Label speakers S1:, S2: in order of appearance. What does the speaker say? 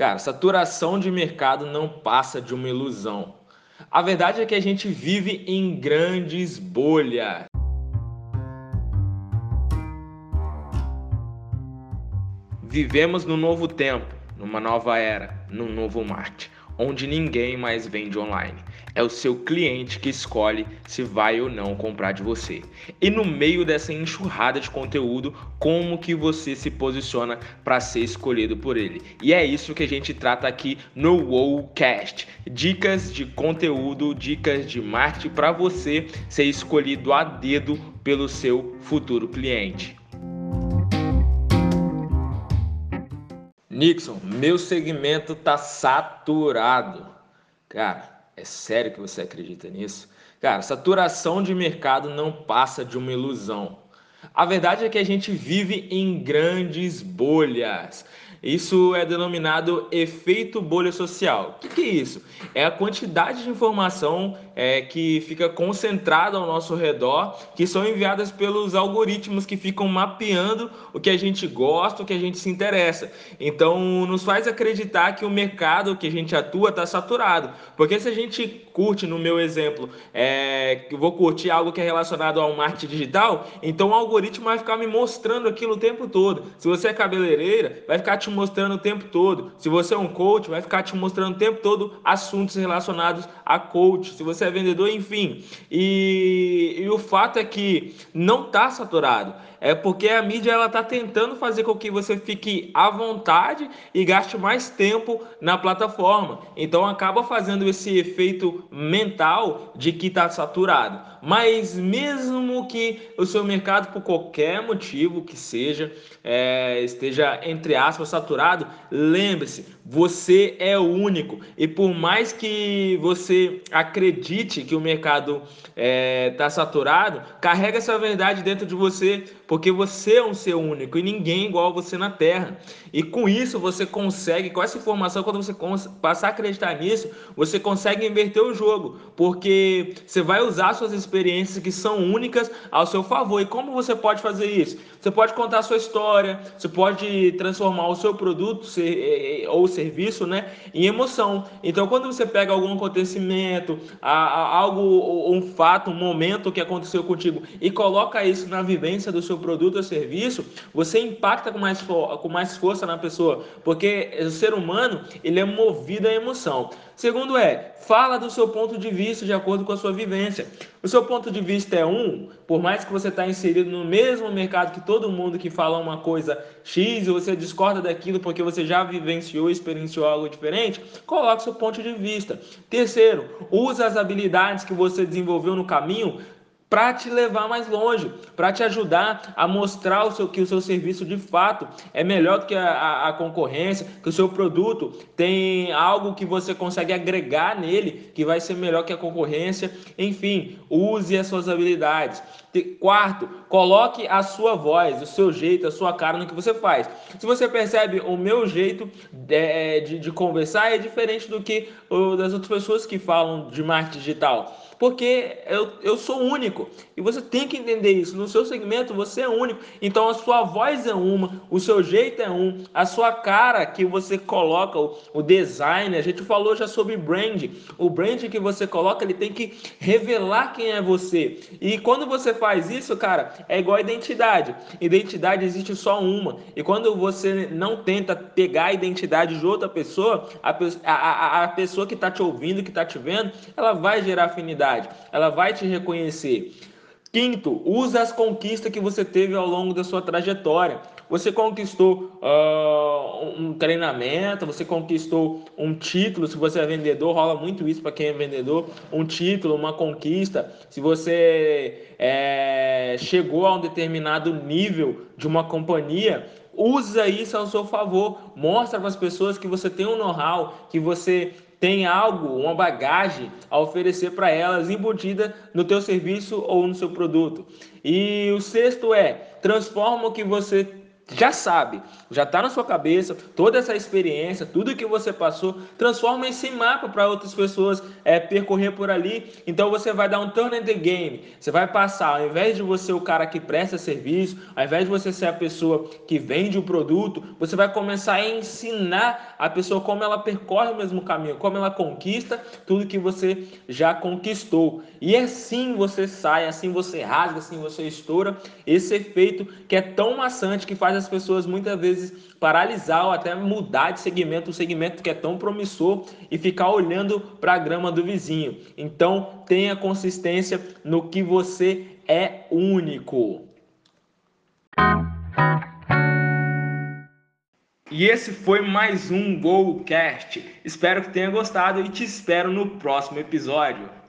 S1: Cara, saturação de mercado não passa de uma ilusão. A verdade é que a gente vive em grandes bolhas. Vivemos num novo tempo, numa nova era, num novo marketing onde ninguém mais vende online. É o seu cliente que escolhe se vai ou não comprar de você. E no meio dessa enxurrada de conteúdo, como que você se posiciona para ser escolhido por ele? E é isso que a gente trata aqui no Wowcast. Dicas de conteúdo, dicas de marketing para você ser escolhido a dedo pelo seu futuro cliente. Nixon, meu segmento tá saturado. Cara, é sério que você acredita nisso? Cara, saturação de mercado não passa de uma ilusão. A verdade é que a gente vive em grandes bolhas. Isso é denominado efeito bolha social. O que, que é isso? É a quantidade de informação é, que fica concentrada ao nosso redor, que são enviadas pelos algoritmos que ficam mapeando o que a gente gosta, o que a gente se interessa. Então, nos faz acreditar que o mercado que a gente atua está saturado. Porque se a gente curte, no meu exemplo, é, vou curtir algo que é relacionado ao marketing digital, então o algoritmo vai ficar me mostrando aquilo o tempo todo. Se você é cabeleireira, vai ficar te mostrando o tempo todo. Se você é um coach, vai ficar te mostrando o tempo todo assuntos relacionados a coach. Se você é vendedor, enfim. E, e o fato é que não está saturado. É porque a mídia ela está tentando fazer com que você fique à vontade e gaste mais tempo na plataforma. Então acaba fazendo esse efeito mental de que está saturado. Mas mesmo que o seu mercado, por qualquer motivo que seja, é, esteja entre aspas saturado, lembre-se, você é único. E por mais que você acredite que o mercado está é, tá saturado, carrega essa verdade dentro de você, porque você é um ser único e ninguém é igual a você na Terra. E com isso você consegue, com essa informação, quando você passar a acreditar nisso, você consegue inverter o jogo, porque você vai usar suas experiências que são únicas ao seu favor. E como você pode fazer isso? Você pode contar a sua história, você pode transformar o seu produto é, é, ou serviço né, em emoção. Então, quando você pega algum acontecimento, algo, um fato, um momento que aconteceu contigo e coloca isso na vivência do seu produto ou serviço, você impacta com mais, com mais força na pessoa, porque o ser humano ele é movido à emoção. Segundo é, fala do seu ponto de vista de acordo com a sua vivência. O seu ponto de vista é um, por mais que você está inserido no mesmo mercado que todo mundo que fala uma coisa X você discorda daquilo porque você já vivenciou, experienciou algo diferente, coloque seu ponto de vista. Terceiro, use as habilidades que você desenvolveu no caminho para te levar mais longe, para te ajudar a mostrar o seu, que o seu serviço de fato é melhor do que a, a, a, concorrência, que o seu produto tem algo que você consegue agregar nele que vai ser melhor que a concorrência. Enfim, use as suas habilidades. Quarto, coloque a sua voz, o seu jeito, a sua cara no que você faz. Se você percebe o meu jeito de, é, de, de conversar é diferente do que o das outras pessoas que falam de marketing digital porque eu, eu sou único. E você tem que entender isso. No seu segmento, você é único. Então, a sua voz é uma, o seu jeito é um, a sua cara que você coloca, o, o design. A gente falou já sobre brand. O brand que você coloca, ele tem que revelar quem é você. E quando você faz isso, cara, é igual a identidade. Identidade existe só uma. E quando você não tenta pegar a identidade de outra pessoa, a, a, a pessoa que está te ouvindo, que está te vendo, ela vai gerar afinidade ela vai te reconhecer. Quinto, usa as conquistas que você teve ao longo da sua trajetória. Você conquistou uh, um treinamento, você conquistou um título. Se você é vendedor, rola muito isso para quem é vendedor: um título, uma conquista. Se você é, chegou a um determinado nível de uma companhia, usa isso ao seu favor. Mostra para as pessoas que você tem um know-how, que você tem algo, uma bagagem a oferecer para elas embutida no teu serviço ou no seu produto. E o sexto é, transforma o que você já sabe, já está na sua cabeça, toda essa experiência, tudo que você passou, transforma esse mapa para outras pessoas é, percorrer por ali. Então você vai dar um turn in the game. Você vai passar, ao invés de você o cara que presta serviço, ao invés de você ser a pessoa que vende o produto, você vai começar a ensinar a pessoa como ela percorre o mesmo caminho, como ela conquista tudo que você já conquistou. E assim você sai, assim você rasga, assim você estoura esse efeito que é tão maçante que faz as pessoas muitas vezes paralisar ou até mudar de segmento, um segmento que é tão promissor e ficar olhando para a grama do vizinho. Então, tenha consistência no que você é único. E esse foi mais um GoCast. Espero que tenha gostado e te espero no próximo episódio.